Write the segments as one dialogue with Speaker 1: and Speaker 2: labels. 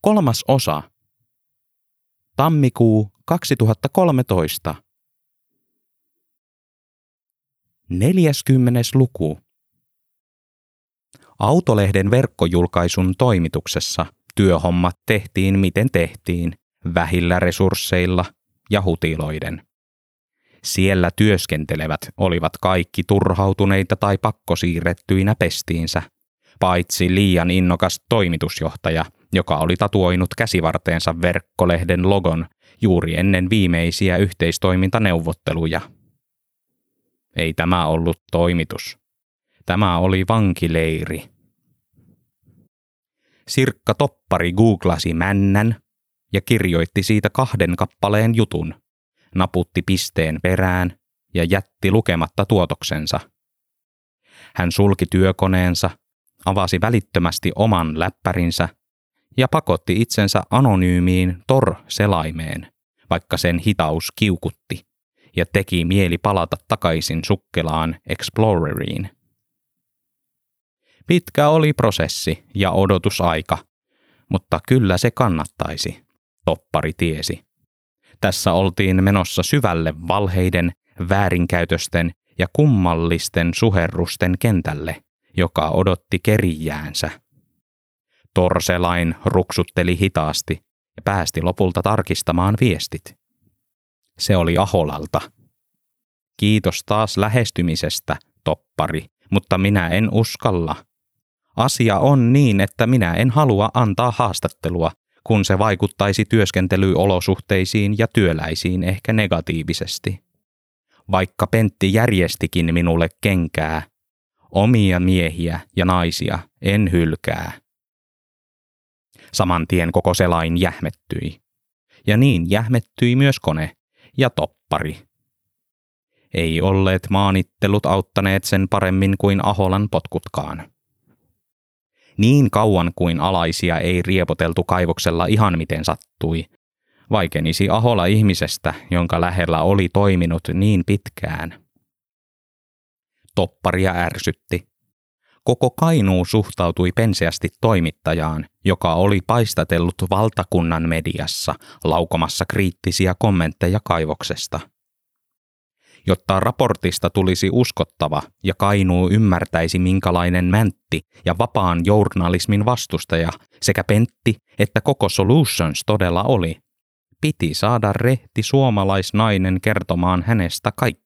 Speaker 1: Kolmas osa. Tammikuu 2013. 40. luku. Autolehden verkkojulkaisun toimituksessa työhommat tehtiin miten tehtiin, vähillä resursseilla ja hutiloiden. Siellä työskentelevät olivat kaikki turhautuneita tai pakkosiirrettyinä pestiinsä, paitsi liian innokas toimitusjohtaja, joka oli tatuoinut käsivarteensa verkkolehden logon juuri ennen viimeisiä yhteistoimintaneuvotteluja. Ei tämä ollut toimitus. Tämä oli vankileiri. Sirkka Toppari googlasi männän ja kirjoitti siitä kahden kappaleen jutun, naputti pisteen perään ja jätti lukematta tuotoksensa. Hän sulki työkoneensa, avasi välittömästi oman läppärinsä ja pakotti itsensä anonyymiin Tor-selaimeen, vaikka sen hitaus kiukutti, ja teki mieli palata takaisin sukkelaan Exploreriin. Pitkä oli prosessi ja odotusaika, mutta kyllä se kannattaisi, toppari tiesi. Tässä oltiin menossa syvälle valheiden, väärinkäytösten ja kummallisten suherrusten kentälle, joka odotti kerijäänsä. Torselain ruksutteli hitaasti ja päästi lopulta tarkistamaan viestit. Se oli Aholalta. Kiitos taas lähestymisestä, toppari, mutta minä en uskalla. Asia on niin, että minä en halua antaa haastattelua, kun se vaikuttaisi työskentelyolosuhteisiin ja työläisiin ehkä negatiivisesti. Vaikka Pentti järjestikin minulle kenkää, omia miehiä ja naisia en hylkää. Saman tien koko selain jähmettyi. Ja niin jähmettyi myös kone ja toppari. Ei olleet maanittelut auttaneet sen paremmin kuin Aholan potkutkaan. Niin kauan kuin alaisia ei riepoteltu kaivoksella ihan miten sattui, vaikenisi Ahola ihmisestä, jonka lähellä oli toiminut niin pitkään. Topparia ärsytti. Koko Kainuu suhtautui penseästi toimittajaan, joka oli paistatellut valtakunnan mediassa laukomassa kriittisiä kommentteja kaivoksesta – jotta raportista tulisi uskottava ja Kainuu ymmärtäisi minkälainen mäntti ja vapaan journalismin vastustaja sekä Pentti että koko Solutions todella oli. Piti saada rehti suomalaisnainen kertomaan hänestä kaikki.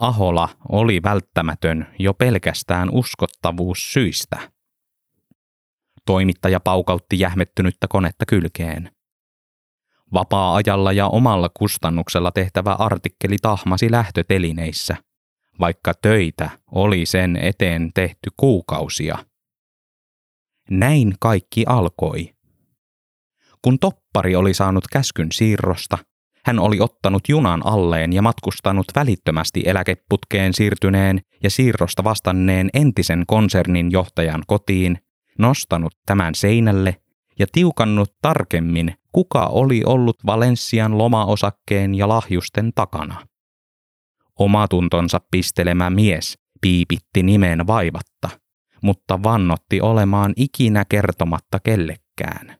Speaker 1: Ahola oli välttämätön jo pelkästään uskottavuussyistä. Toimittaja paukautti jähmettynyttä konetta kylkeen. Vapaa-ajalla ja omalla kustannuksella tehtävä artikkeli tahmasi lähtötelineissä, vaikka töitä oli sen eteen tehty kuukausia. Näin kaikki alkoi. Kun toppari oli saanut käskyn siirrosta, hän oli ottanut junan alleen ja matkustanut välittömästi eläkeputkeen siirtyneen ja siirrosta vastanneen entisen konsernin johtajan kotiin, nostanut tämän seinälle ja tiukannut tarkemmin, kuka oli ollut Valenssian lomaosakkeen ja lahjusten takana. Omatuntonsa pistelemä mies piipitti nimen vaivatta, mutta vannotti olemaan ikinä kertomatta kellekään.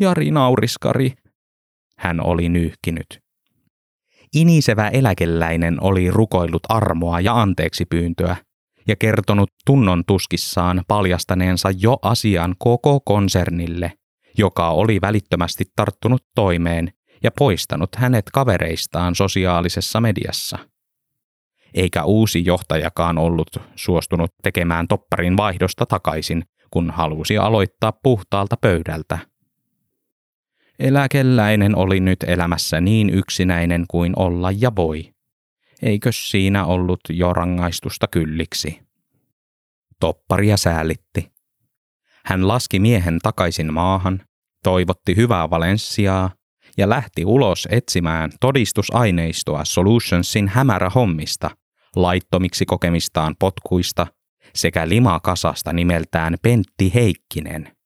Speaker 1: Jari nauriskari, hän oli nyyhkinyt. Inisevä eläkeläinen oli rukoillut armoa ja anteeksi pyyntöä ja kertonut tunnon tuskissaan paljastaneensa jo asian koko konsernille, joka oli välittömästi tarttunut toimeen ja poistanut hänet kavereistaan sosiaalisessa mediassa. Eikä uusi johtajakaan ollut suostunut tekemään topparin vaihdosta takaisin, kun halusi aloittaa puhtaalta pöydältä. Eläkeläinen oli nyt elämässä niin yksinäinen kuin olla ja voi. Eikö siinä ollut jo rangaistusta kylliksi? Topparia säällitti. Hän laski miehen takaisin maahan, toivotti hyvää Valenssiaa ja lähti ulos etsimään todistusaineistoa Solutionsin hämärähommista, laittomiksi kokemistaan potkuista sekä limakasasta nimeltään Pentti Heikkinen.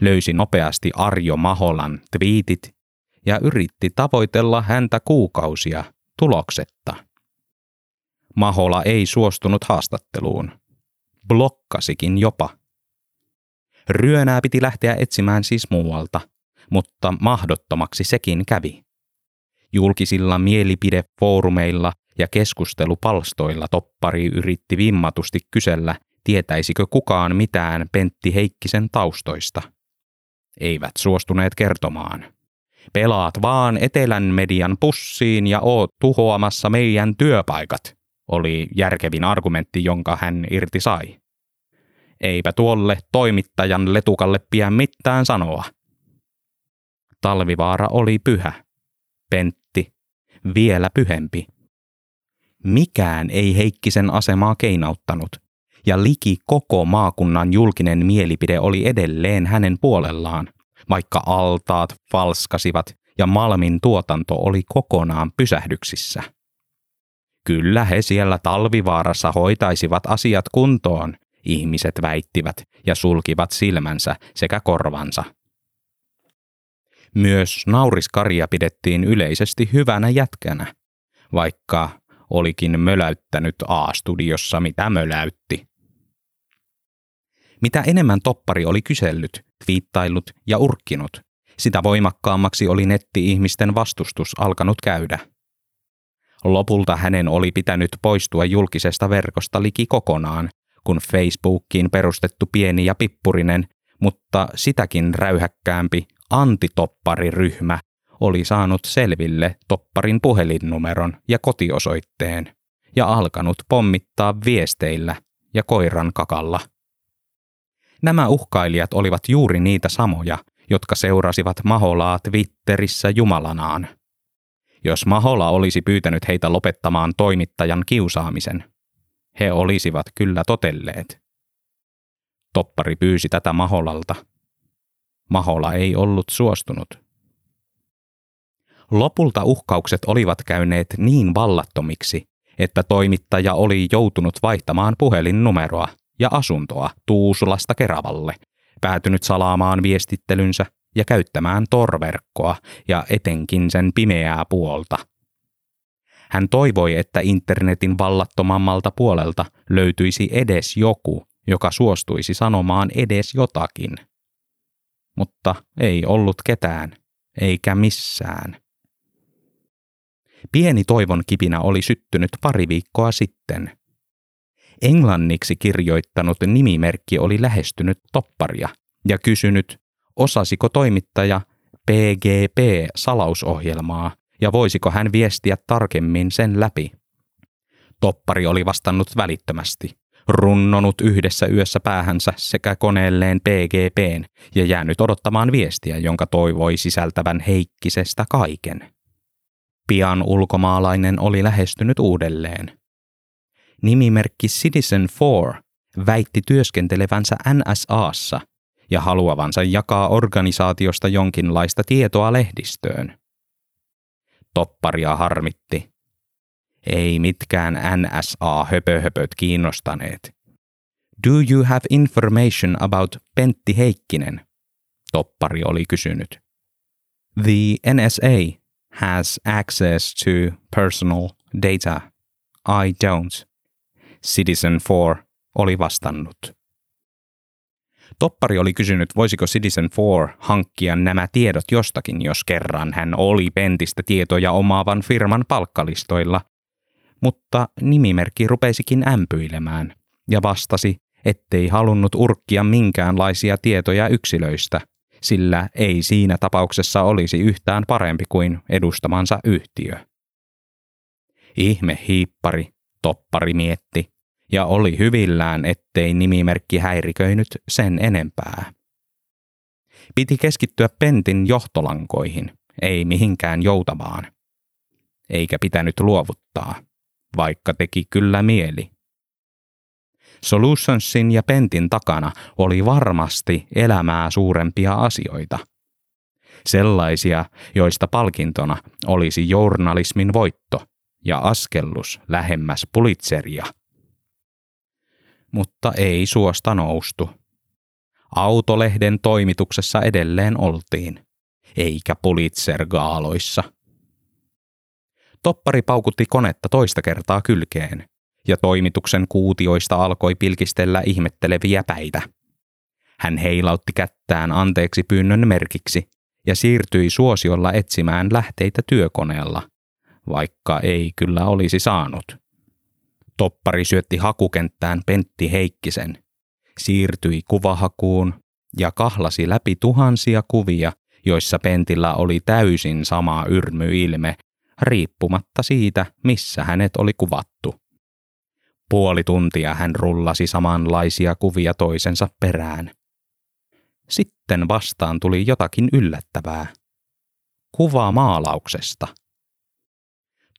Speaker 1: Löysi nopeasti Arjo Maholan twiitit ja yritti tavoitella häntä kuukausia tuloksetta. Mahola ei suostunut haastatteluun. Blokkasikin jopa. Ryönää piti lähteä etsimään siis muualta, mutta mahdottomaksi sekin kävi. Julkisilla mielipidefoorumeilla ja keskustelupalstoilla toppari yritti vimmatusti kysellä, tietäisikö kukaan mitään Pentti Heikkisen taustoista. Eivät suostuneet kertomaan. Pelaat vaan etelän median pussiin ja oot tuhoamassa meidän työpaikat, oli järkevin argumentti, jonka hän irti sai. Eipä tuolle toimittajan letukalle pian mitään sanoa. Talvivaara oli pyhä. Pentti vielä pyhempi. Mikään ei Heikkisen asemaa keinauttanut, ja liki koko maakunnan julkinen mielipide oli edelleen hänen puolellaan, vaikka altaat falskasivat ja Malmin tuotanto oli kokonaan pysähdyksissä. Kyllä he siellä talvivaarassa hoitaisivat asiat kuntoon, ihmiset väittivät ja sulkivat silmänsä sekä korvansa. Myös nauriskaria pidettiin yleisesti hyvänä jätkänä, vaikka olikin möläyttänyt A-studiossa mitä möläytti. Mitä enemmän toppari oli kysellyt, twiittailut ja urkkinut, sitä voimakkaammaksi oli netti-ihmisten vastustus alkanut käydä. Lopulta hänen oli pitänyt poistua julkisesta verkosta liki kokonaan, kun Facebookiin perustettu pieni ja pippurinen, mutta sitäkin räyhäkkäämpi antitoppariryhmä oli saanut selville topparin puhelinnumeron ja kotiosoitteen ja alkanut pommittaa viesteillä ja koiran kakalla. Nämä uhkailijat olivat juuri niitä samoja, jotka seurasivat Maholaa Twitterissä jumalanaan. Jos Mahola olisi pyytänyt heitä lopettamaan toimittajan kiusaamisen, he olisivat kyllä totelleet. Toppari pyysi tätä Maholalta. Mahola ei ollut suostunut. Lopulta uhkaukset olivat käyneet niin vallattomiksi, että toimittaja oli joutunut vaihtamaan puhelinnumeroa ja asuntoa Tuusulasta Keravalle, päätynyt salaamaan viestittelynsä ja käyttämään torverkkoa ja etenkin sen pimeää puolta. Hän toivoi, että internetin vallattomammalta puolelta löytyisi edes joku, joka suostuisi sanomaan edes jotakin. Mutta ei ollut ketään, eikä missään. Pieni toivon kipinä oli syttynyt pari viikkoa sitten – Englanniksi kirjoittanut nimimerkki oli lähestynyt topparia ja kysynyt, osasiko toimittaja PGP-salausohjelmaa ja voisiko hän viestiä tarkemmin sen läpi. Toppari oli vastannut välittömästi, runnonut yhdessä yössä päähänsä sekä koneelleen PGPn ja jäänyt odottamaan viestiä, jonka toivoi sisältävän Heikkisestä kaiken. Pian ulkomaalainen oli lähestynyt uudelleen – nimimerkki Citizen 4 väitti työskentelevänsä NSAssa ja haluavansa jakaa organisaatiosta jonkinlaista tietoa lehdistöön. Topparia harmitti. Ei mitkään NSA-höpöhöpöt kiinnostaneet. Do you have information about Pentti Heikkinen? Toppari oli kysynyt. The NSA has access to personal data. I don't. Citizen 4 oli vastannut. Toppari oli kysynyt, voisiko Citizen 4 hankkia nämä tiedot jostakin, jos kerran hän oli Pentistä tietoja omaavan firman palkkalistoilla. Mutta nimimerkki rupesikin ämpyilemään ja vastasi, ettei halunnut urkkia minkäänlaisia tietoja yksilöistä, sillä ei siinä tapauksessa olisi yhtään parempi kuin edustamansa yhtiö. Ihme hiippari, toppari mietti, ja oli hyvillään, ettei nimimerkki häiriköinyt sen enempää. Piti keskittyä Pentin johtolankoihin, ei mihinkään joutavaan. Eikä pitänyt luovuttaa, vaikka teki kyllä mieli. Solutionsin ja Pentin takana oli varmasti elämää suurempia asioita. Sellaisia, joista palkintona olisi journalismin voitto ja askellus lähemmäs Pulitzeria – mutta ei suosta noustu. Autolehden toimituksessa edelleen oltiin, eikä Pulitzer-gaaloissa. Toppari paukutti konetta toista kertaa kylkeen, ja toimituksen kuutioista alkoi pilkistellä ihmetteleviä päitä. Hän heilautti kättään anteeksi pyynnön merkiksi ja siirtyi suosiolla etsimään lähteitä työkoneella, vaikka ei kyllä olisi saanut. Toppari syötti hakukenttään Pentti Heikkisen, siirtyi kuvahakuun ja kahlasi läpi tuhansia kuvia, joissa Pentillä oli täysin sama yrmyilme, riippumatta siitä, missä hänet oli kuvattu. Puoli tuntia hän rullasi samanlaisia kuvia toisensa perään. Sitten vastaan tuli jotakin yllättävää. Kuva maalauksesta.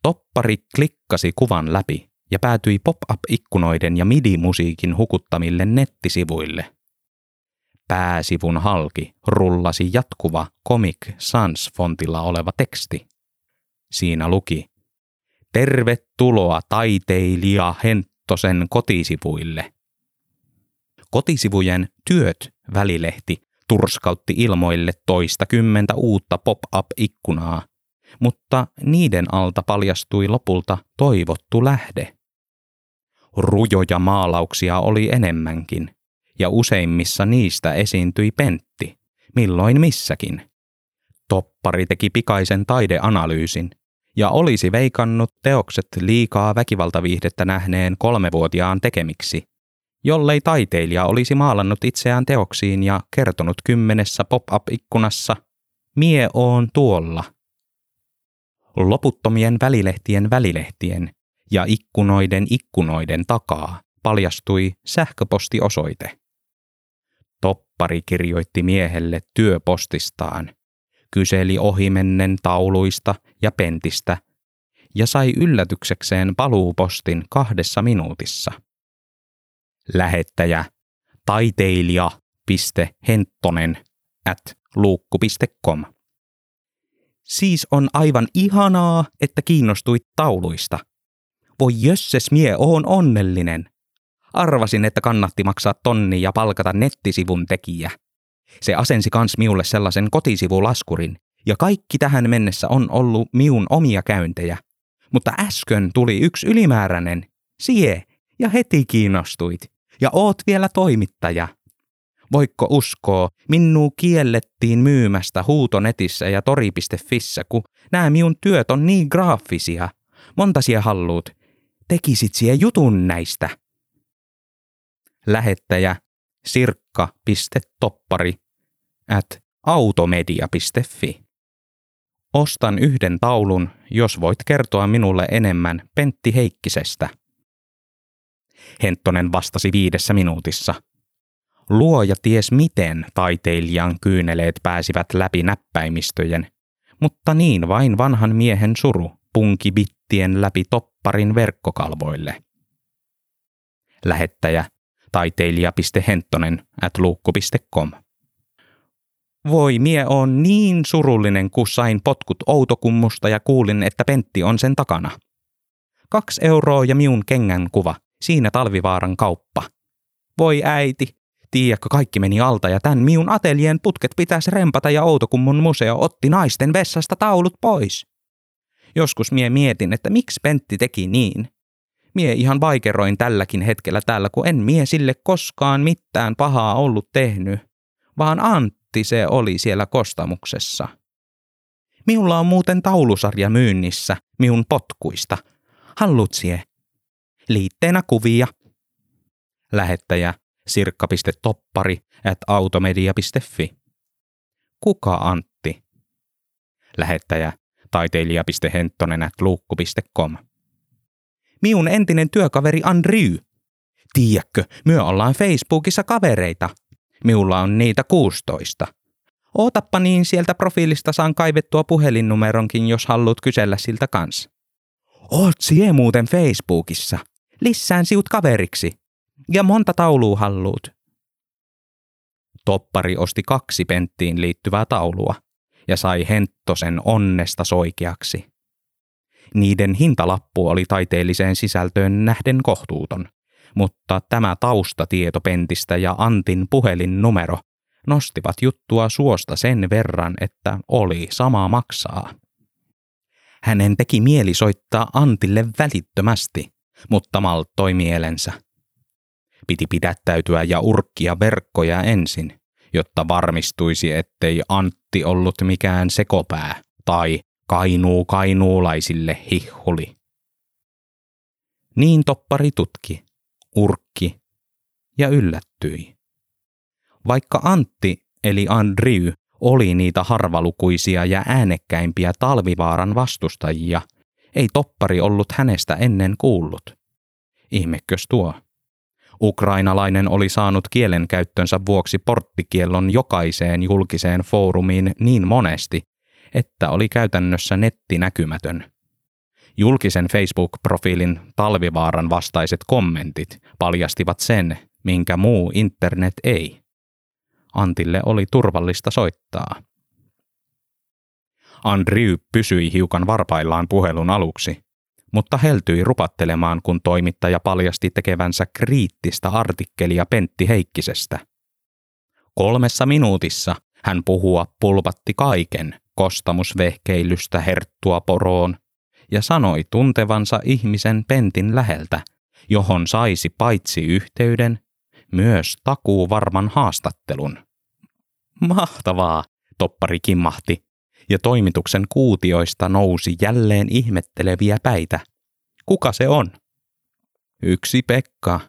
Speaker 1: Toppari klikkasi kuvan läpi ja päätyi pop-up-ikkunoiden ja MIDI-musiikin hukuttamille nettisivuille. Pääsivun halki rullasi jatkuva Comic Sans-fontilla oleva teksti. Siinä luki, Tervetuloa taiteilija Henttosen kotisivuille. Kotisivujen Työt välilehti turskautti ilmoille toista kymmentä uutta pop-up-ikkunaa, mutta niiden alta paljastui lopulta toivottu lähde. Rujoja maalauksia oli enemmänkin, ja useimmissa niistä esiintyi Pentti, milloin missäkin. Toppari teki pikaisen taideanalyysin ja olisi veikannut teokset liikaa väkivaltaviihdettä nähneen kolmevuotiaan tekemiksi, jollei taiteilija olisi maalannut itseään teoksiin ja kertonut kymmenessä pop-up-ikkunassa Mie oon tuolla. Loputtomien välilehtien välilehtien ja ikkunoiden ikkunoiden takaa paljastui sähköpostiosoite. Toppari kirjoitti miehelle työpostistaan, kyseli ohimennen tauluista ja pentistä ja sai yllätyksekseen paluupostin kahdessa minuutissa. Lähettäjä taiteilija.henttonen at luukku.com. Siis on aivan ihanaa, että kiinnostuit tauluista. Voi jösses mie oon onnellinen. Arvasin, että kannatti maksaa tonni ja palkata nettisivun tekijä. Se asensi kans miulle sellaisen kotisivulaskurin, ja kaikki tähän mennessä on ollut miun omia käyntejä. Mutta äsken tuli yksi ylimääräinen, sie, ja heti kiinnostuit. Ja oot vielä toimittaja. Voikko uskoa, minuu kiellettiin myymästä huutonetissä ja tori.fissä, kun nämä miun työt on niin graafisia. Montasia halluut. Tekisit sie jutun näistä. Lähettäjä sirkka.toppari at automedia.fi. Ostan yhden taulun, jos voit kertoa minulle enemmän Pentti Heikkisestä. Henttonen vastasi viidessä minuutissa. Luoja ties miten taiteilijan kyyneleet pääsivät läpi näppäimistöjen, mutta niin vain vanhan miehen suru punki bittien läpi topparin verkkokalvoille. Lähettäjä taiteilija.henttonen at luukku.com. Voi mie on niin surullinen, kun sain potkut Outokummusta ja kuulin, että Pentti on sen takana. Kaksi euroa ja miun kengän kuva, siinä talvivaaran kauppa. Voi äiti, tiedätkö kaikki meni alta ja tän miun atelien putket pitäisi rempata ja Outokummun museo otti naisten vessasta taulut pois. Joskus mie mietin, että miksi Pentti teki niin. Mie ihan vaikeroin tälläkin hetkellä täällä, kun en mie sille koskaan mitään pahaa ollut tehnyt, vaan Antti se oli siellä kostamuksessa. Minulla on muuten taulusarja myynnissä, miun potkuista. Hallutsie. Liitteenä kuvia. Lähettäjä sirkka.toppari at automedia.fi. Kuka Antti? Lähettäjä taiteilija.henttonen at luukku.com. Miun entinen työkaveri Andrew. Tiedätkö, myö ollaan Facebookissa kavereita. Miulla on niitä 16. Ootappa niin sieltä profiilista saan kaivettua puhelinnumeronkin, jos haluat kysellä siltä kanssa. Oot sie muuten Facebookissa. Lissään siut kaveriksi. Ja monta taulua halluut. Toppari osti kaksi penttiin liittyvää taulua ja sai Henttosen onnesta soikeaksi. Niiden hintalappu oli taiteelliseen sisältöön nähden kohtuuton, mutta tämä taustatieto Pentistä ja Antin puhelinnumero nostivat juttua suosta sen verran, että oli sama maksaa. Hänen teki mieli soittaa Antille välittömästi, mutta malttoi mielensä. Piti pidättäytyä ja urkkia verkkoja ensin, jotta varmistuisi, ettei Antti ollut mikään sekopää tai kainuu kainuulaisille hihhuli. Niin toppari tutki, urkki ja yllättyi. Vaikka Antti eli Andriy oli niitä harvalukuisia ja äänekkäimpiä talvivaaran vastustajia, ei toppari ollut hänestä ennen kuullut. Ihmekös tuo? Ukrainalainen oli saanut kielenkäyttönsä vuoksi porttikiellon jokaiseen julkiseen foorumiin niin monesti, että oli käytännössä nettinäkymätön. Julkisen Facebook-profiilin talvivaaran vastaiset kommentit paljastivat sen, minkä muu internet ei. Antille oli turvallista soittaa. Andrew pysyi hiukan varpaillaan puhelun aluksi, mutta heltyi rupattelemaan, kun toimittaja paljasti tekevänsä kriittistä artikkelia Pentti Heikkisestä. Kolmessa minuutissa hän puhua pulpatti kaiken kostamusvehkeilystä herttua poroon ja sanoi tuntevansa ihmisen Pentin läheltä, johon saisi paitsi yhteyden, myös takuu varman haastattelun. Mahtavaa, toppari kimmahti, ja toimituksen kuutioista nousi jälleen ihmetteleviä päitä. Kuka se on? Yksi Pekka.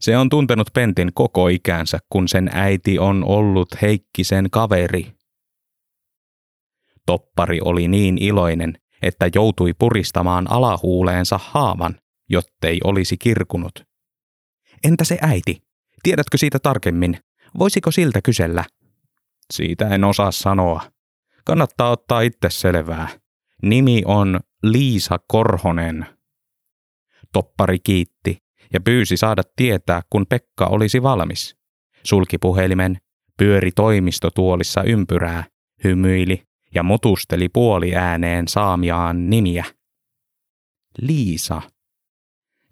Speaker 1: Se on tuntenut Pentin koko ikänsä, kun sen äiti on ollut Heikkisen kaveri. Toppari oli niin iloinen, että joutui puristamaan alahuuleensa haavan, jottei olisi kirkunut. Entä se äiti? Tiedätkö siitä tarkemmin? Voisiko siltä kysellä? Siitä en osaa sanoa. Kannattaa ottaa itse selvää. Nimi on Liisa Korhonen. Toppari kiitti ja pyysi saada tietää, kun Pekka olisi valmis. Sulki puhelimen, pyöri toimistotuolissa ympyrää, hymyili ja mutusteli puoliääneen saamiaan nimiä. Liisa.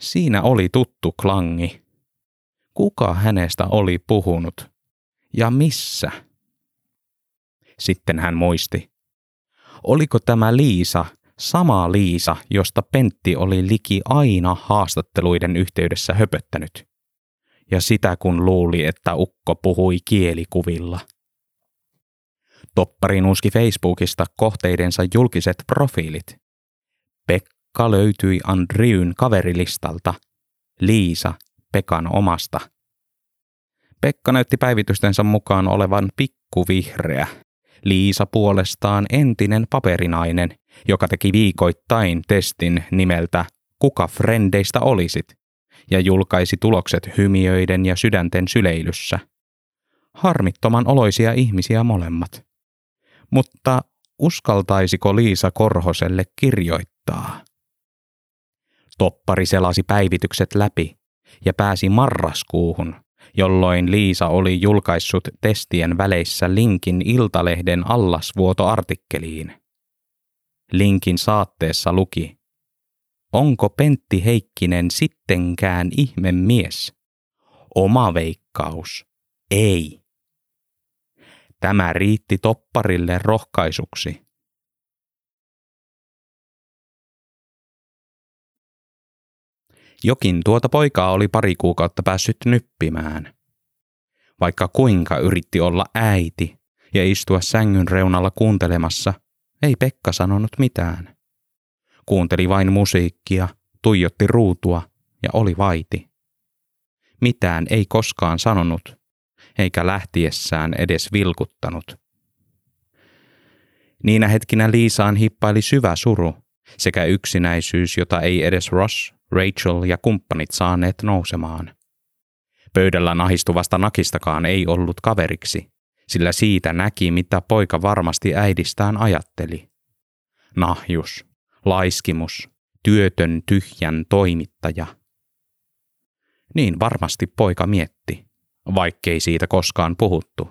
Speaker 1: Siinä oli tuttu klangi. Kuka hänestä oli puhunut? Ja missä? Sitten hän muisti. Oliko tämä Liisa sama Liisa, josta Pentti oli liki aina haastatteluiden yhteydessä höpöttänyt? Ja sitä kun luuli, että ukko puhui kielikuvilla. Toppari nuuski Facebookista kohteidensa julkiset profiilit. Pekka löytyi Andriyn kaverilistalta, Liisa Pekan omasta. Pekka näytti päivitystensä mukaan olevan pikkuvihreä Liisa puolestaan entinen paperinainen, joka teki viikoittain testin nimeltä Kuka frendeistä olisit? ja julkaisi tulokset hymiöiden ja sydänten syleilyssä. Harmittoman oloisia ihmisiä molemmat. Mutta uskaltaisiko Liisa Korhoselle kirjoittaa? Toppari selasi päivitykset läpi ja pääsi marraskuuhun, jolloin Liisa oli julkaissut testien väleissä linkin Iltalehden allasvuotoartikkeliin. Linkin saatteessa luki, Onko Pentti Heikkinen sittenkään ihme mies? Oma veikkaus. Ei. Tämä riitti topparille rohkaisuksi. Jokin tuota poikaa oli pari kuukautta päässyt nyppimään. Vaikka kuinka yritti olla äiti ja istua sängyn reunalla kuuntelemassa, ei Pekka sanonut mitään. Kuunteli vain musiikkia, tuijotti ruutua ja oli vaiti. Mitään ei koskaan sanonut, eikä lähtiessään edes vilkuttanut. Niinä hetkinä Liisaan hippaili syvä suru sekä yksinäisyys, jota ei edes Ross Rachel ja kumppanit saaneet nousemaan. Pöydällä nahistuvasta nakistakaan ei ollut kaveriksi, sillä siitä näki, mitä poika varmasti äidistään ajatteli. Nahjus, laiskimus, työtön tyhjän toimittaja. Niin varmasti poika mietti, vaikkei siitä koskaan puhuttu.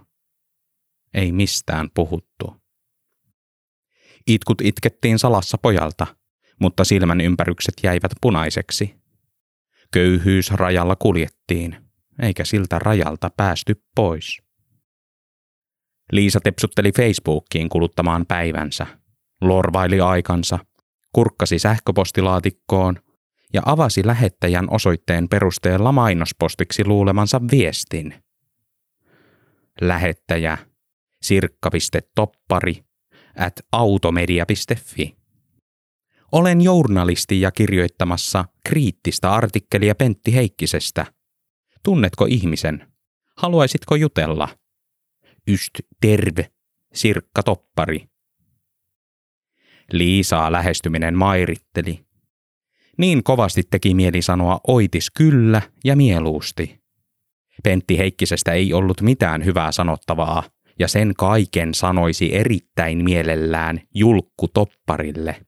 Speaker 1: Ei mistään puhuttu. Itkut itkettiin salassa pojalta – mutta silmän ympärykset jäivät punaiseksi. Köyhyysrajalla kuljettiin, eikä siltä rajalta päästy pois. Liisa tepsutteli Facebookiin kuluttamaan päivänsä, lorvaili aikansa, kurkkasi sähköpostilaatikkoon ja avasi lähettäjän osoitteen perusteella mainospostiksi luulemansa viestin. Lähettäjä sirkka.toppari at automedia.fi. Olen journalisti ja kirjoittamassa kriittistä artikkelia Pentti Heikkisestä. Tunnetko ihmisen? Haluaisitko jutella? Yst terve, Sirkka Toppari. Liisaa lähestyminen mairitteli. Niin kovasti teki mieli sanoa oitis kyllä ja mieluusti. Pentti Heikkisestä ei ollut mitään hyvää sanottavaa, ja sen kaiken sanoisi erittäin mielellään julkku topparille.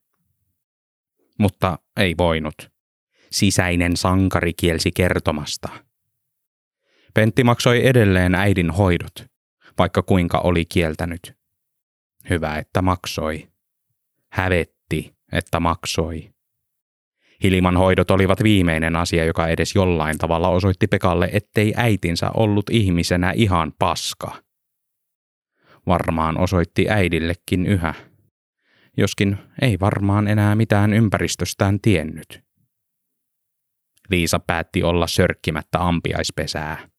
Speaker 1: Mutta ei voinut. Sisäinen sankari kielsi kertomasta. Pentti maksoi edelleen äidin hoidot, vaikka kuinka oli kieltänyt. Hyvä, että maksoi. Hävetti, että maksoi. Hiliman hoidot olivat viimeinen asia, joka edes jollain tavalla osoitti Pekalle, ettei äitinsä ollut ihmisenä ihan paska. Varmaan osoitti äidillekin yhä. Joskin ei varmaan enää mitään ympäristöstään tiennyt. Liisa päätti olla sörkkimättä ampiaispesää.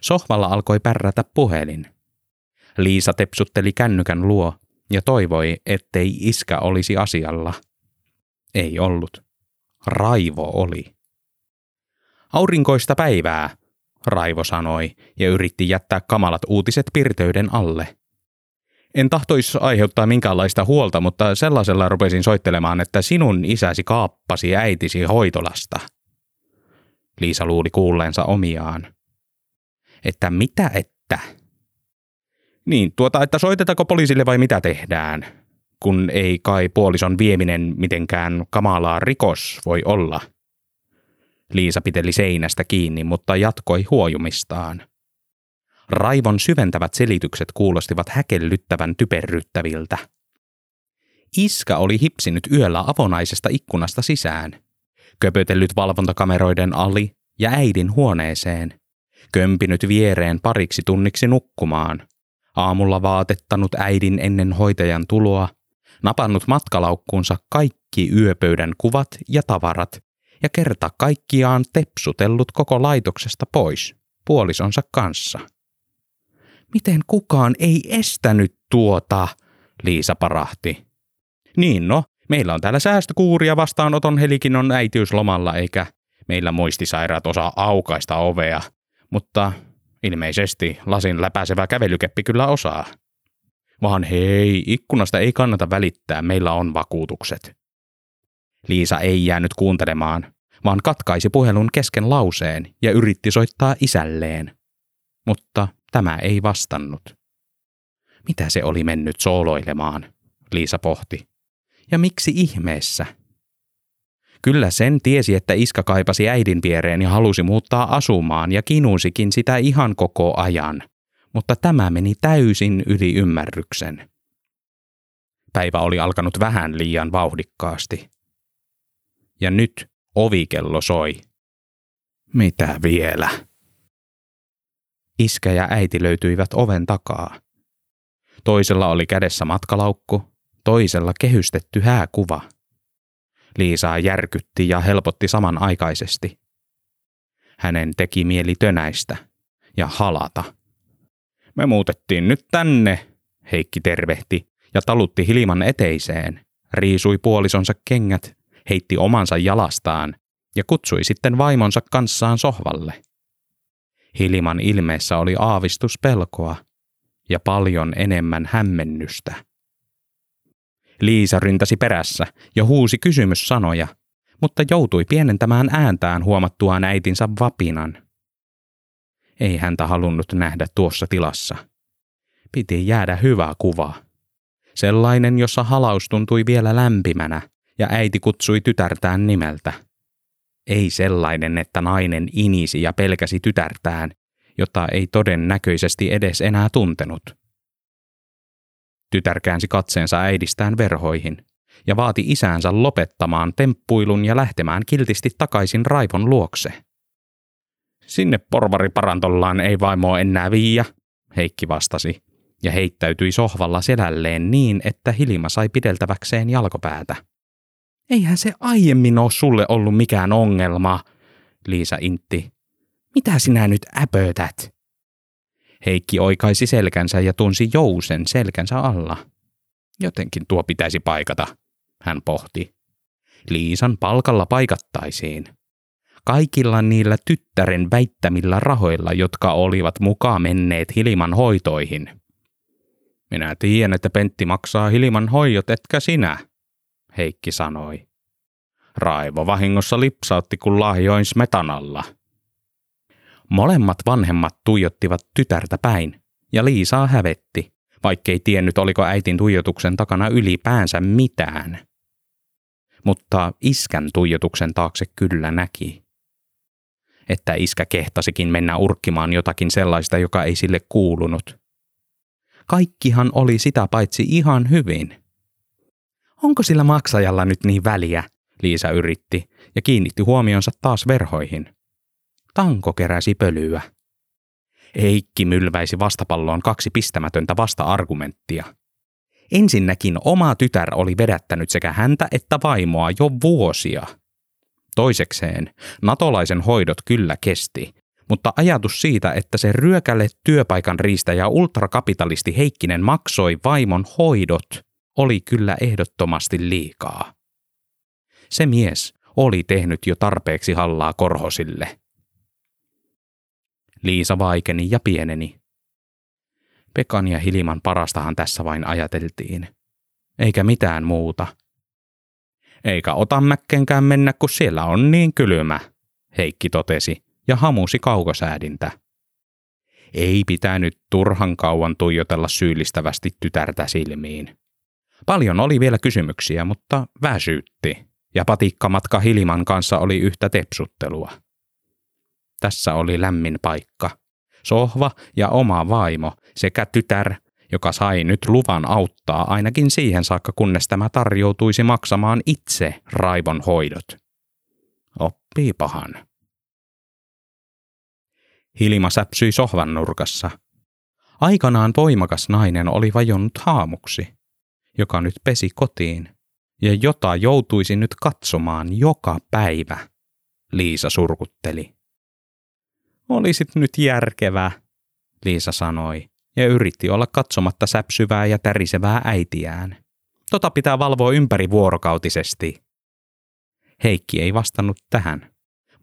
Speaker 1: Sohvalla alkoi pärrätä puhelin. Liisa tepsutteli kännykän luo ja toivoi, ettei iskä olisi asialla. Ei ollut. Raivo oli. Aurinkoista päivää, Raivo sanoi ja yritti jättää kamalat uutiset pirteyden alle. En tahtoisi aiheuttaa minkäänlaista huolta, mutta sellaisella rupesin soittelemaan, että sinun isäsi kaappasi äitisi hoitolasta. Liisa luuli kuulleensa omiaan. Että mitä että? Niin, tuota, että soitetaanko poliisille vai mitä tehdään? Kun ei kai puolison vieminen mitenkään kamalaa rikos voi olla – Liisa piteli seinästä kiinni, mutta jatkoi huojumistaan. Raivon syventävät selitykset kuulostivat häkellyttävän typerryttäviltä. Iskä oli hipsinyt yöllä avonaisesta ikkunasta sisään, köpötellyt valvontakameroiden ali ja äidin huoneeseen, kömpinyt viereen pariksi tunniksi nukkumaan, aamulla vaatettanut äidin ennen hoitajan tuloa, napannut matkalaukkuunsa kaikki yöpöydän kuvat ja tavarat ja kerta kaikkiaan tepsutellut koko laitoksesta pois puolisonsa kanssa. Miten kukaan ei estänyt tuota, Liisa parahti. Niin no, meillä on täällä säästökuuria vastaanoton helikin on äitiyslomalla eikä meillä muistisairaat osaa aukaista ovea, mutta ilmeisesti lasin läpäisevä kävelykeppi kyllä osaa. Vaan hei, ikkunasta ei kannata välittää, meillä on vakuutukset. Liisa ei jäänyt kuuntelemaan, vaan katkaisi puhelun kesken lauseen ja yritti soittaa isälleen. Mutta tämä ei vastannut. Mitä se oli mennyt sooloilemaan, Liisa pohti. Ja miksi ihmeessä? Kyllä sen tiesi, että iska kaipasi äidin viereen ja halusi muuttaa asumaan ja kinuusikin sitä ihan koko ajan. Mutta tämä meni täysin yli ymmärryksen. Päivä oli alkanut vähän liian vauhdikkaasti. Ja nyt Ovikello soi. Mitä vielä? Iskä ja äiti löytyivät oven takaa. Toisella oli kädessä matkalaukku, toisella kehystetty hääkuva. Liisaa järkytti ja helpotti samanaikaisesti. Hänen teki mieli tönäistä ja halata. Me muutettiin nyt tänne, Heikki tervehti ja talutti Hilman eteiseen, riisui puolisonsa kengät heitti omansa jalastaan ja kutsui sitten vaimonsa kanssaan sohvalle. Hiliman ilmeessä oli aavistus pelkoa ja paljon enemmän hämmennystä. Liisa ryntäsi perässä ja huusi kysymyssanoja, mutta joutui pienentämään ääntään huomattuaan äitinsä vapinan. Ei häntä halunnut nähdä tuossa tilassa. Piti jäädä hyvä kuva. Sellainen, jossa halaus tuntui vielä lämpimänä ja äiti kutsui tytärtään nimeltä. Ei sellainen, että nainen inisi ja pelkäsi tytärtään, jota ei todennäköisesti edes enää tuntenut. Tytär käänsi katseensa äidistään verhoihin ja vaati isäänsä lopettamaan temppuilun ja lähtemään kiltisti takaisin Raivon luokse. Sinne porvariparantollaan ei vaimoa enää viiä, Heikki vastasi, ja heittäytyi sohvalla selälleen niin, että Hilma sai pideltäväkseen jalkopäätä. Eihän se aiemmin ole sulle ollut mikään ongelma, Liisa intti. Mitä sinä nyt äpötät? Heikki oikaisi selkänsä ja tunsi jousen selkänsä alla. Jotenkin tuo pitäisi paikata, hän pohti. Liisan palkalla paikattaisiin. Kaikilla niillä tyttären väittämillä rahoilla, jotka olivat mukaan menneet Hiliman hoitoihin. Minä tiedän, että Pentti maksaa Hiliman hoidot, etkä sinä, Heikki sanoi. Raivo vahingossa lipsautti, kun lahjoin smetanalla. Molemmat vanhemmat tuijottivat tytärtä päin, ja Liisaa hävetti, vaikkei tiennyt oliko äitin tuijotuksen takana ylipäänsä mitään. Mutta iskän tuijotuksen taakse kyllä näki. Että iskä kehtasikin mennä urkkimaan jotakin sellaista, joka ei sille kuulunut. Kaikkihan oli sitä paitsi ihan hyvin – Onko sillä maksajalla nyt niin väliä? Liisa yritti ja kiinnitti huomionsa taas verhoihin. Tanko keräsi pölyä. Heikki mylväisi vastapalloon kaksi pistämätöntä vasta-argumenttia. Ensinnäkin oma tytär oli vedättänyt sekä häntä että vaimoa jo vuosia. Toisekseen, natolaisen hoidot kyllä kesti, mutta ajatus siitä, että se ryökälle työpaikan riistäjä ultrakapitalisti Heikkinen maksoi vaimon hoidot, oli kyllä ehdottomasti liikaa. Se mies oli tehnyt jo tarpeeksi hallaa korhosille. Liisa vaikeni ja pieneni. Pekan ja Hiliman parastahan tässä vain ajateltiin. Eikä mitään muuta. Eikä ota mäkkenkään mennä, kun siellä on niin kylmä, Heikki totesi ja hamusi kaukosäädintä. Ei pitänyt turhan kauan tuijotella syyllistävästi tytärtä silmiin. Paljon oli vielä kysymyksiä, mutta väsyytti, ja patikkamatka Hiliman kanssa oli yhtä tepsuttelua. Tässä oli lämmin paikka. Sohva ja oma vaimo sekä tytär, joka sai nyt luvan auttaa ainakin siihen saakka, kunnes tämä tarjoutuisi maksamaan itse raivon hoidot. Oppii pahan. Hilima säpsyi sohvan nurkassa. Aikanaan voimakas nainen oli vajonnut haamuksi joka nyt pesi kotiin ja jota joutuisi nyt katsomaan joka päivä, Liisa surkutteli. Olisit nyt järkevä, Liisa sanoi ja yritti olla katsomatta säpsyvää ja tärisevää äitiään. Tota pitää valvoa ympäri vuorokautisesti. Heikki ei vastannut tähän,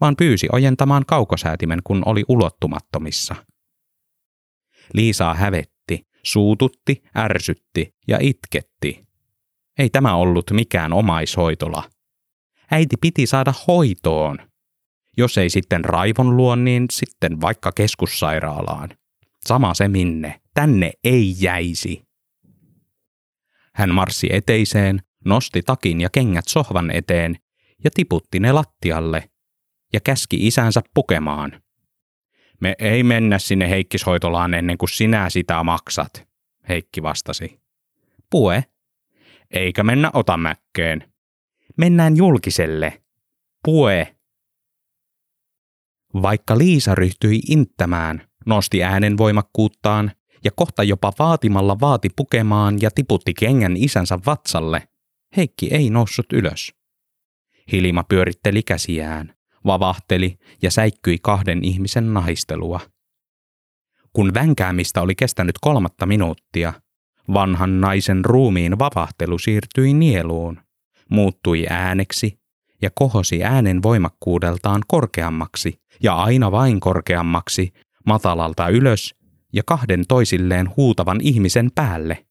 Speaker 1: vaan pyysi ojentamaan kaukosäätimen, kun oli ulottumattomissa. Liisaa hävetti Suututti, ärsytti ja itketti. Ei tämä ollut mikään omaishoitola. Äiti piti saada hoitoon. Jos ei sitten raivon luo, niin sitten vaikka keskussairaalaan. Sama se minne, tänne ei jäisi. Hän marssi eteiseen, nosti takin ja kengät sohvan eteen ja tiputti ne lattialle ja käski isänsä pukemaan. Me ei mennä sinne Heikkishoitolaan ennen kuin sinä sitä maksat, Heikki vastasi. Pue. Eikä mennä otamäkkeen. Mennään julkiselle. Pue. Vaikka Liisa ryhtyi inttämään, nosti äänen voimakkuuttaan ja kohta jopa vaatimalla vaati pukemaan ja tiputti kengän isänsä vatsalle, Heikki ei noussut ylös. Hilima pyöritteli käsiään, vavahteli ja säikkyi kahden ihmisen nahistelua. Kun vänkäämistä oli kestänyt kolmatta minuuttia, vanhan naisen ruumiin vavahtelu siirtyi nieluun, muuttui ääneksi ja kohosi äänen voimakkuudeltaan korkeammaksi ja aina vain korkeammaksi, matalalta ylös ja kahden toisilleen huutavan ihmisen päälle.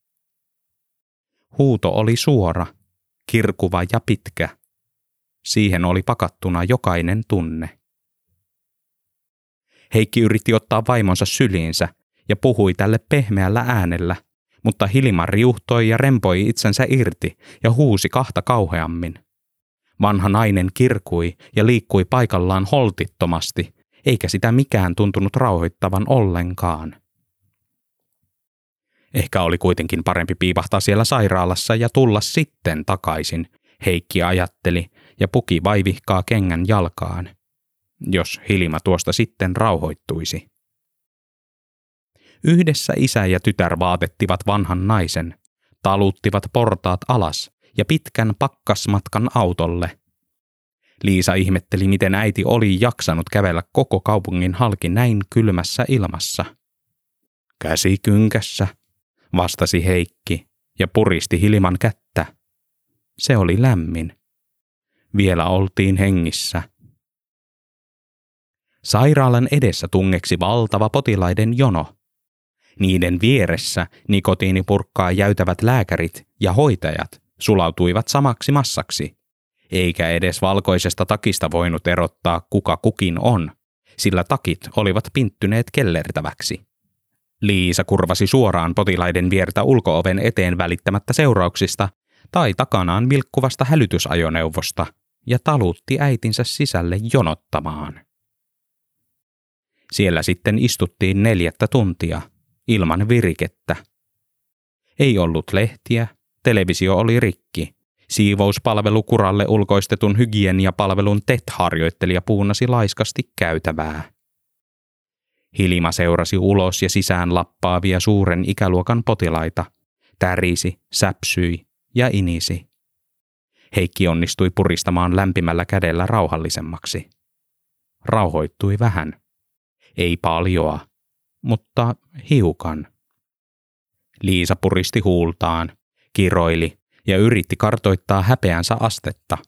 Speaker 1: Huuto oli suora, kirkuva ja pitkä – Siihen oli pakattuna jokainen tunne. Heikki yritti ottaa vaimonsa syliinsä ja puhui tälle pehmeällä äänellä, mutta Hilma riuhtoi ja rempoi itsensä irti ja huusi kahta kauheammin. Vanha nainen kirkui ja liikkui paikallaan holtittomasti, eikä sitä mikään tuntunut rauhoittavan ollenkaan. Ehkä oli kuitenkin parempi piipahtaa siellä sairaalassa ja tulla sitten takaisin, Heikki ajatteli ja puki vaivihkaa kengän jalkaan, jos Hilma tuosta sitten rauhoittuisi. Yhdessä isä ja tytär vaatettivat vanhan naisen, taluttivat portaat alas ja pitkän pakkasmatkan autolle. Liisa ihmetteli, miten äiti oli jaksanut kävellä koko kaupungin halki näin kylmässä ilmassa. Käsi kynkässä, vastasi Heikki ja puristi Hilman kättä. Se oli lämmin. Vielä oltiin hengissä. Sairaalan edessä tungeksi valtava potilaiden jono. Niiden vieressä nikotiinipurkkaa jäytävät lääkärit ja hoitajat sulautuivat samaksi massaksi, eikä edes valkoisesta takista voinut erottaa kuka kukin on, sillä takit olivat pinttyneet kellertäväksi. Liisa kurvasi suoraan potilaiden viertä ulkooven eteen välittämättä seurauksista tai takanaan vilkkuvasta hälytysajoneuvosta ja talutti äitinsä sisälle jonottamaan. Siellä sitten istuttiin neljättä tuntia, ilman virikettä. Ei ollut lehtiä, televisio oli rikki. Siivouspalvelu kuralle ulkoistetun hygieniapalvelun TET-harjoittelija puunasi laiskasti käytävää. Hilma seurasi ulos ja sisään lappaavia suuren ikäluokan potilaita, tärisi, säpsyi ja inisi. Heikki onnistui puristamaan lämpimällä kädellä rauhallisemmaksi. Rauhoittui vähän. Ei paljoa, mutta hiukan. Liisa puristi huultaan, kiroili ja yritti kartoittaa häpeänsä astetta.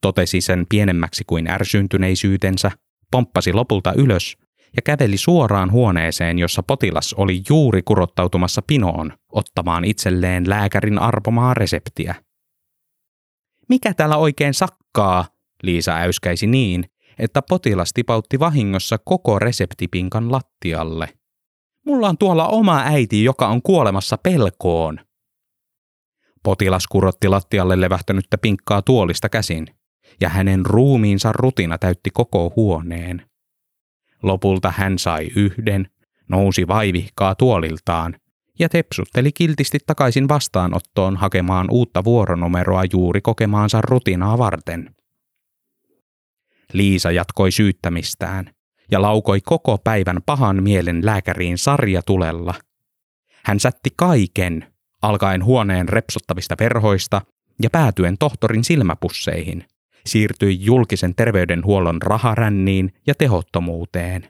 Speaker 1: Totesi sen pienemmäksi kuin ärsyntyneisyytensä, pomppasi lopulta ylös ja käveli suoraan huoneeseen, jossa potilas oli juuri kurottautumassa pinoon ottamaan itselleen lääkärin arpomaa reseptiä. Mikä täällä oikein sakkaa? Liisa äyskäisi niin, että potilas tipautti vahingossa koko reseptipinkan lattialle. Mulla on tuolla oma äiti, joka on kuolemassa pelkoon. Potilas kurotti lattialle levähtänyttä pinkkaa tuolista käsin, ja hänen ruumiinsa rutina täytti koko huoneen. Lopulta hän sai yhden, nousi vaivihkaa tuoliltaan ja tepsutteli kiltisti takaisin vastaanottoon hakemaan uutta vuoronumeroa juuri kokemaansa rutinaa varten. Liisa jatkoi syyttämistään ja laukoi koko päivän pahan mielen lääkäriin sarjatulella. Hän sätti kaiken, alkaen huoneen repsottavista verhoista ja päätyen tohtorin silmäpusseihin, siirtyi julkisen terveydenhuollon raharänniin ja tehottomuuteen.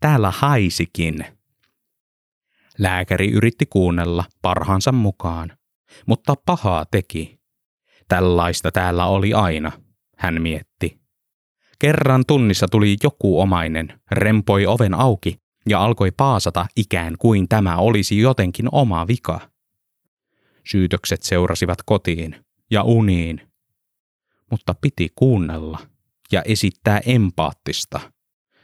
Speaker 1: Täällä haisikin. Lääkäri yritti kuunnella parhaansa mukaan, mutta pahaa teki. Tällaista täällä oli aina, hän mietti. Kerran tunnissa tuli joku omainen, rempoi oven auki ja alkoi paasata ikään kuin tämä olisi jotenkin oma vika. Syytökset seurasivat kotiin ja uniin, mutta piti kuunnella ja esittää empaattista,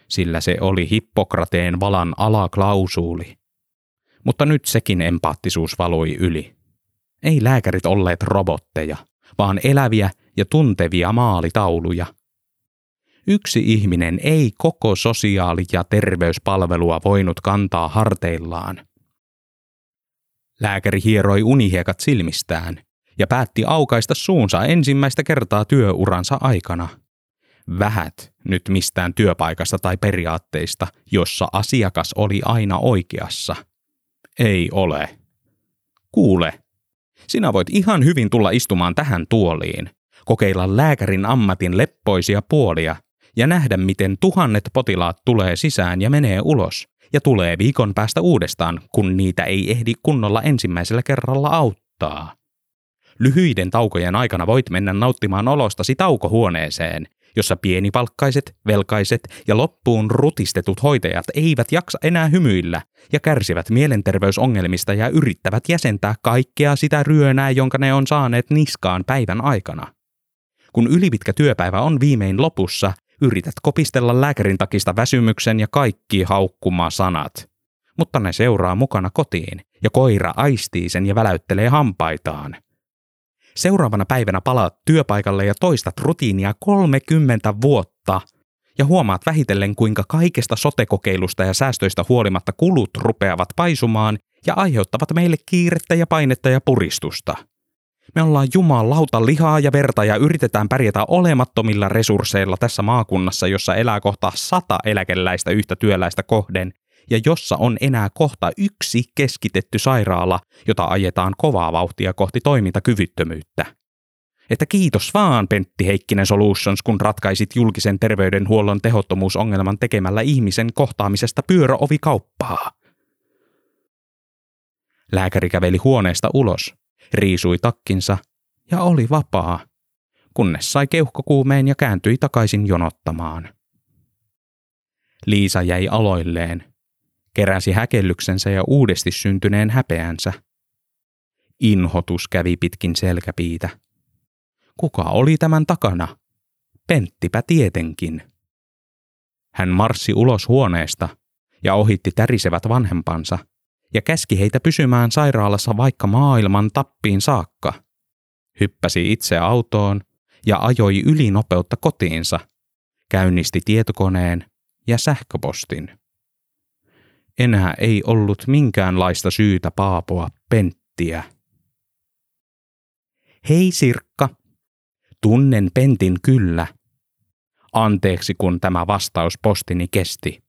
Speaker 1: sillä se oli Hippokrateen valan alaklausuuli. Mutta nyt sekin empaattisuus valui yli. Ei lääkärit olleet robotteja, vaan eläviä ja tuntevia maalitauluja – Yksi ihminen ei koko sosiaali- ja terveyspalvelua voinut kantaa harteillaan. Lääkäri hieroi unihiekat silmistään ja päätti aukaista suunsa ensimmäistä kertaa työuransa aikana. Vähät nyt mistään työpaikasta tai periaatteista, jossa asiakas oli aina oikeassa. Ei ole. Kuule, sinä voit ihan hyvin tulla istumaan tähän tuoliin, kokeilla lääkärin ammatin leppoisia puolia ja nähdä, miten tuhannet potilaat tulee sisään ja menee ulos ja tulee viikon päästä uudestaan, kun niitä ei ehdi kunnolla ensimmäisellä kerralla auttaa. Lyhyiden taukojen aikana voit mennä nauttimaan olostasi taukohuoneeseen, jossa pienipalkkaiset, velkaiset ja loppuun rutistetut hoitajat eivät jaksa enää hymyillä ja kärsivät mielenterveysongelmista ja yrittävät jäsentää kaikkea sitä ryönää, jonka ne on saaneet niskaan päivän aikana. Kun ylipitkä työpäivä on viimein lopussa, Yrität kopistella lääkärin takista väsymyksen ja kaikki haukkumaa sanat. Mutta ne seuraa mukana kotiin, ja koira aistii sen ja väläyttelee hampaitaan. Seuraavana päivänä palaat työpaikalle ja toistat rutiinia 30 vuotta, ja huomaat vähitellen kuinka kaikesta sotekokeilusta ja säästöistä huolimatta kulut rupeavat paisumaan ja aiheuttavat meille kiirettä ja painetta ja puristusta – me ollaan jumalauta lihaa ja verta ja yritetään pärjätä olemattomilla resursseilla tässä maakunnassa, jossa elää kohta sata eläkeläistä yhtä työläistä kohden ja jossa on enää kohta yksi keskitetty sairaala, jota ajetaan kovaa vauhtia kohti toimintakyvyttömyyttä. että kiitos vaan Pentti Heikkinen Solutions, kun ratkaisit julkisen terveydenhuollon tehottomuusongelman tekemällä ihmisen kohtaamisesta pyöröovikauppaa. Lääkäri käveli huoneesta ulos, riisui takkinsa ja oli vapaa, kunnes sai keuhkokuumeen ja kääntyi takaisin jonottamaan. Liisa jäi aloilleen, keräsi häkellyksensä ja uudesti syntyneen häpeänsä. Inhotus kävi pitkin selkäpiitä. Kuka oli tämän takana? Penttipä tietenkin. Hän marssi ulos huoneesta ja ohitti tärisevät vanhempansa ja käski heitä pysymään sairaalassa vaikka maailman tappiin saakka. Hyppäsi itse autoon ja ajoi ylinopeutta kotiinsa, käynnisti tietokoneen ja sähköpostin. Enää ei ollut minkäänlaista syytä paapoa Penttiä. Hei Sirkka, tunnen Pentin kyllä. Anteeksi kun tämä vastauspostini kesti.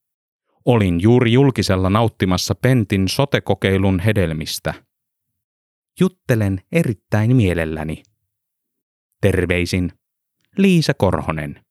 Speaker 1: Olin juuri julkisella nauttimassa Pentin sotekokeilun hedelmistä. Juttelen erittäin mielelläni. Terveisin Liisa Korhonen.